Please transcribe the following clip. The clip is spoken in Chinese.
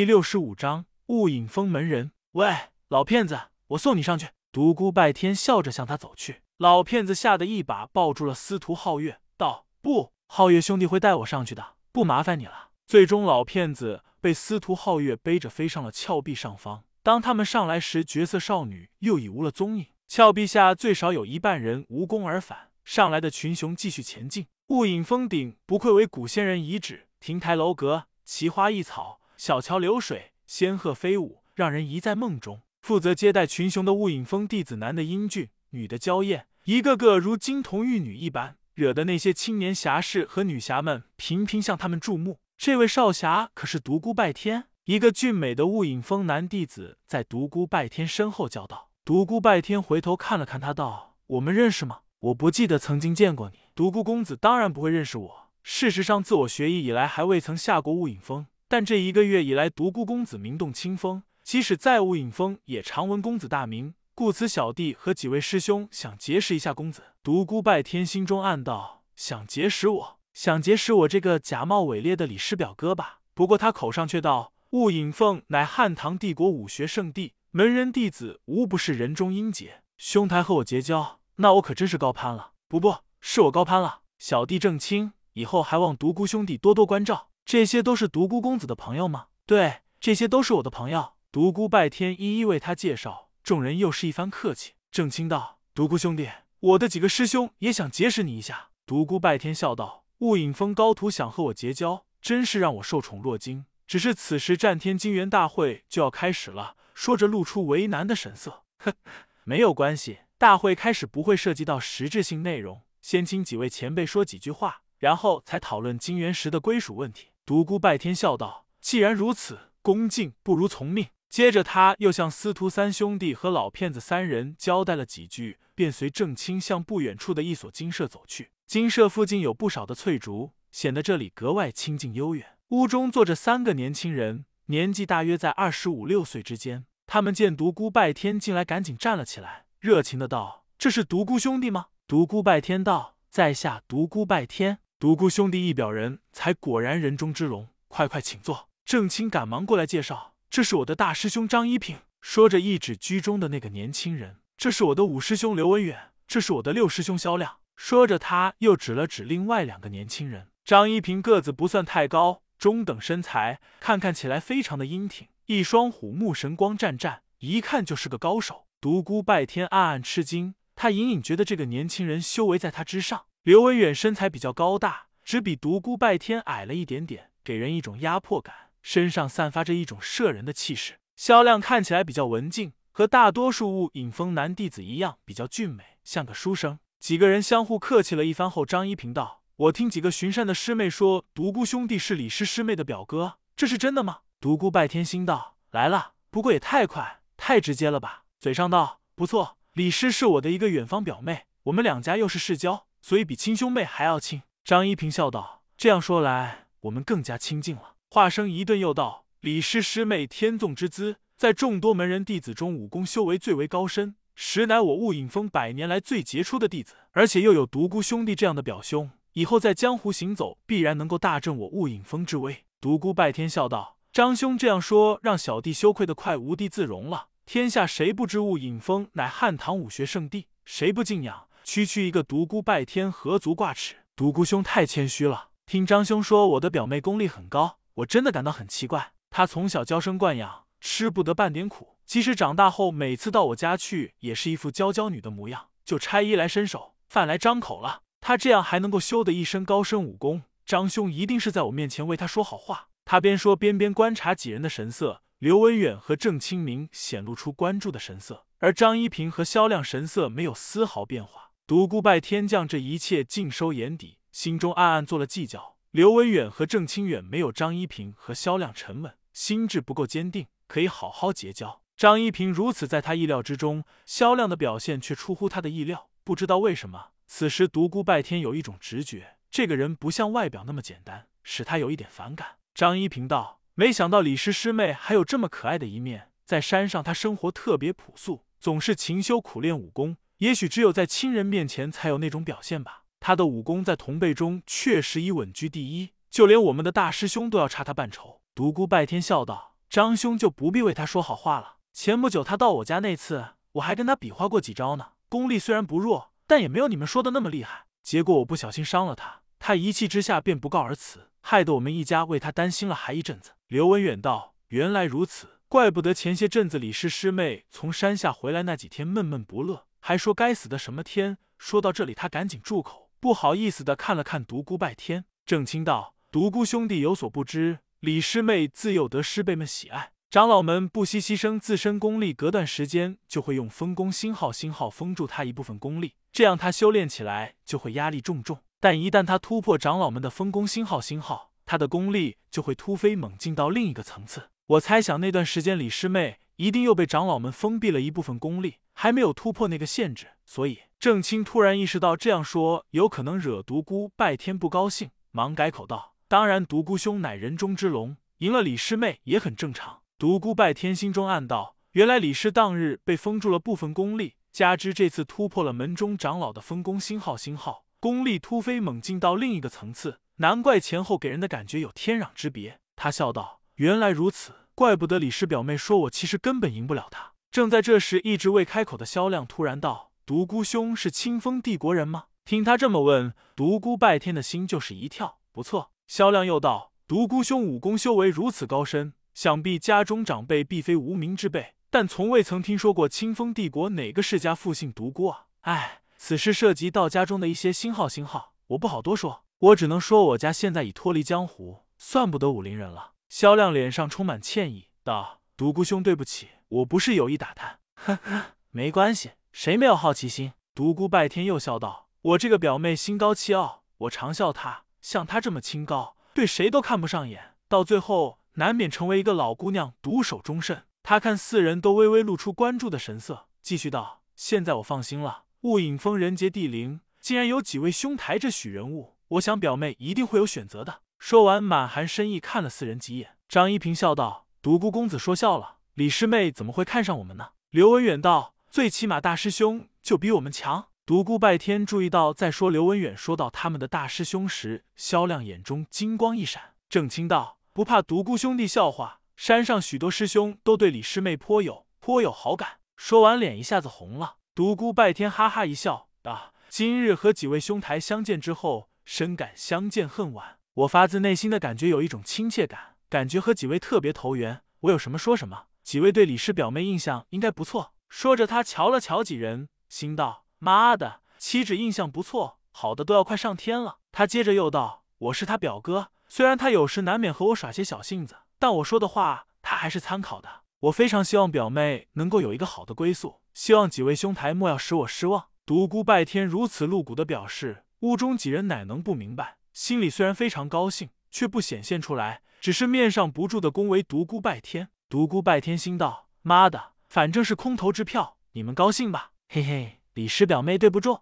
第六十五章雾隐峰门人。喂，老骗子，我送你上去。独孤拜天笑着向他走去。老骗子吓得一把抱住了司徒皓月，道：“不，皓月兄弟会带我上去的，不麻烦你了。”最终，老骗子被司徒皓月背着飞上了峭壁上方。当他们上来时，绝色少女又已无了踪影。峭壁下最少有一半人无功而返。上来的群雄继续前进。雾隐峰顶不愧为古仙人遗址，亭台楼阁，奇花异草，小桥流水，仙鹤飞舞，让人一在梦中。负责接待群雄的雾隐峰弟子，男的英俊，女的娇艳。一个个如金童玉女一般，惹得那些青年侠士和女侠们频频向他们注目。这位少侠可是独孤拜天？一个俊美的雾隐峰男弟子在独孤拜天身后叫道。独孤拜天回头看了看他，道：“我们认识吗？我不记得曾经见过你。”独孤公子当然不会认识我。事实上，自我学艺以来，还未曾下过雾隐峰。但这一个月以来，独孤公子名动清风，即使再雾隐峰，也常闻公子大名。故此，小弟和几位师兄想结识一下公子。独孤拜天心中暗道：想结识我，想结识我这个假冒伪劣的李师表哥吧？不过他口上却道：雾隐凤乃汉唐帝国武学圣地，门人弟子无不是人中英杰。兄台和我结交，那我可真是高攀了。不不，是我高攀了。小弟正清，以后还望独孤兄弟多多关照。这些都是独孤公子的朋友吗？对，这些都是我的朋友。独孤拜天一一为他介绍。众人又是一番客气。郑清道：“独孤兄弟，我的几个师兄也想结识你一下。”独孤拜天笑道：“雾隐峰高徒想和我结交，真是让我受宠若惊。只是此时战天金元大会就要开始了。”说着露出为难的神色。呵，没有关系，大会开始不会涉及到实质性内容，先请几位前辈说几句话，然后才讨论金元石的归属问题。独孤拜天笑道：“既然如此，恭敬不如从命。”接着，他又向司徒三兄弟和老骗子三人交代了几句，便随郑清向不远处的一所金舍走去。金舍附近有不少的翠竹，显得这里格外清静悠远。屋中坐着三个年轻人，年纪大约在二十五六岁之间。他们见独孤拜天进来，赶紧站了起来，热情的道：“这是独孤兄弟吗？”独孤拜天道：“在下独孤拜天。”独孤兄弟一表人才，果然人中之龙，快快请坐。郑清赶忙过来介绍。这是我的大师兄张一平，说着一指居中的那个年轻人。这是我的五师兄刘文远，这是我的六师兄萧亮。说着，他又指了指另外两个年轻人。张一平个子不算太高，中等身材，看看起来非常的英挺，一双虎目神光湛湛，一看就是个高手。独孤拜天暗暗吃惊，他隐隐觉得这个年轻人修为在他之上。刘文远身材比较高大，只比独孤拜天矮了一点点，给人一种压迫感。身上散发着一种摄人的气势。萧亮看起来比较文静，和大多数雾隐峰男弟子一样，比较俊美，像个书生。几个人相互客气了一番后，张一平道：“我听几个巡山的师妹说，独孤兄弟是李师师妹的表哥，这是真的吗？”独孤拜天心道：“来了，不过也太快，太直接了吧？”嘴上道：“不错，李师是我的一个远方表妹，我们两家又是世交，所以比亲兄妹还要亲。”张一平笑道：“这样说来，我们更加亲近了。”话声一顿，又道：“李师师妹天纵之姿，在众多门人弟子中，武功修为最为高深，实乃我雾隐峰百年来最杰出的弟子。而且又有独孤兄弟这样的表兄，以后在江湖行走，必然能够大振我雾隐峰之威。”独孤拜天笑道：“张兄这样说，让小弟羞愧的快无地自容了。天下谁不知雾隐峰乃汉唐武学圣地？谁不敬仰？区区一个独孤拜天，何足挂齿？独孤兄太谦虚了。听张兄说，我的表妹功力很高。”我真的感到很奇怪，她从小娇生惯养，吃不得半点苦，即使长大后每次到我家去，也是一副娇娇女的模样，就差衣来伸手，饭来张口了。他这样还能够修得一身高深武功，张兄一定是在我面前为他说好话。他边说边边观察几人的神色，刘文远和郑清明显露出关注的神色，而张一平和肖亮神色没有丝毫变化。独孤拜天将这一切尽收眼底，心中暗暗做了计较。刘文远和郑清远没有张一平和萧亮沉稳，心智不够坚定，可以好好结交。张一平如此在他意料之中，萧亮的表现却出乎他的意料。不知道为什么，此时独孤拜天有一种直觉，这个人不像外表那么简单，使他有一点反感。张一平道：“没想到李师师妹还有这么可爱的一面。在山上，她生活特别朴素，总是勤修苦练武功。也许只有在亲人面前才有那种表现吧。”他的武功在同辈中确实已稳居第一，就连我们的大师兄都要差他半筹。独孤拜天笑道：“张兄就不必为他说好话了。前不久他到我家那次，我还跟他比划过几招呢。功力虽然不弱，但也没有你们说的那么厉害。结果我不小心伤了他，他一气之下便不告而辞，害得我们一家为他担心了还一阵子。刘文远道：“原来如此，怪不得前些阵子李师师妹从山下回来那几天闷闷不乐，还说该死的什么天。”说到这里，他赶紧住口，不好意思的看了看独孤拜天。郑清道：“独孤兄弟有所不知，李师妹自幼得师辈们喜爱。”长老们不惜牺牲自身功力，隔段时间就会用封功星号星号封住他一部分功力，这样他修炼起来就会压力重重。但一旦他突破长老们的封功星号星号，他的功力就会突飞猛进到另一个层次。我猜想那段时间李师妹一定又被长老们封闭了一部分功力，还没有突破那个限制。所以郑清突然意识到这样说有可能惹独孤拜天不高兴，忙改口道：“当然，独孤兄乃人中之龙，赢了李师妹也很正常。”独孤拜天心中暗道：原来李师当日被封住了部分功力，加之这次突破了门中长老的封功星号星号，功力突飞猛进到另一个层次，难怪前后给人的感觉有天壤之别。他笑道：原来如此，怪不得李氏表妹说我其实根本赢不了他。正在这时，一直未开口的萧亮突然道：独孤兄是清风帝国人吗？听他这么问，独孤拜天的心就是一跳。不错。萧亮又道：独孤兄武功修为如此高深。想必家中长辈必非无名之辈，但从未曾听说过清风帝国哪个世家复姓独孤啊！唉，此事涉及到家中的一些星号星号，我不好多说，我只能说我家现在已脱离江湖，算不得武林人了。萧亮脸上充满歉意道：“独孤兄，对不起，我不是有意打探。”呵呵，没关系，谁没有好奇心？独孤拜天又笑道：“我这个表妹心高气傲，我常笑她，像她这么清高，对谁都看不上眼，到最后。”难免成为一个老姑娘独守终身。他看四人都微微露出关注的神色，继续道：“现在我放心了。雾隐峰人杰地灵，竟然有几位兄台这许人物，我想表妹一定会有选择的。”说完，满含深意看了四人几眼。张一平笑道：“独孤公子说笑了，李师妹怎么会看上我们呢？”刘文远道：“最起码大师兄就比我们强。”独孤拜天注意到，在说刘文远说到他们的大师兄时，萧亮眼中金光一闪。郑清道。不怕独孤兄弟笑话，山上许多师兄都对李师妹颇有颇有好感。说完，脸一下子红了。独孤拜天哈哈一笑，道：“今日和几位兄台相见之后，深感相见恨晚。我发自内心的感觉有一种亲切感，感觉和几位特别投缘。我有什么说什么。几位对李氏表妹印象应该不错。”说着，他瞧了瞧几人，心道：“妈的，岂止印象不错，好的都要快上天了。”他接着又道：“我是他表哥。”虽然他有时难免和我耍些小性子，但我说的话他还是参考的。我非常希望表妹能够有一个好的归宿，希望几位兄台莫要使我失望。独孤拜天如此露骨的表示，屋中几人哪能不明白？心里虽然非常高兴，却不显现出来，只是面上不住的恭维独孤拜天。独孤拜天心道：妈的，反正是空头支票，你们高兴吧。嘿嘿，李师表妹对不住。